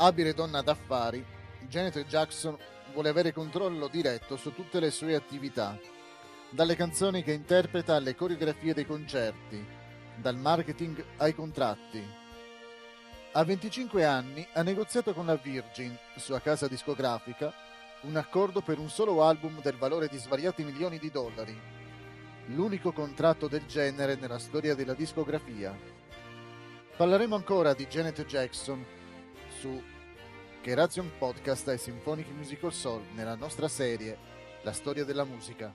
Abile donna d'affari, Janet Jackson vuole avere controllo diretto su tutte le sue attività, dalle canzoni che interpreta alle coreografie dei concerti, dal marketing ai contratti. A 25 anni ha negoziato con la Virgin, sua casa discografica, un accordo per un solo album del valore di svariati milioni di dollari, l'unico contratto del genere nella storia della discografia. Parleremo ancora di Janet Jackson su Keration Podcast e Symphonic Musical Soul nella nostra serie La storia della musica.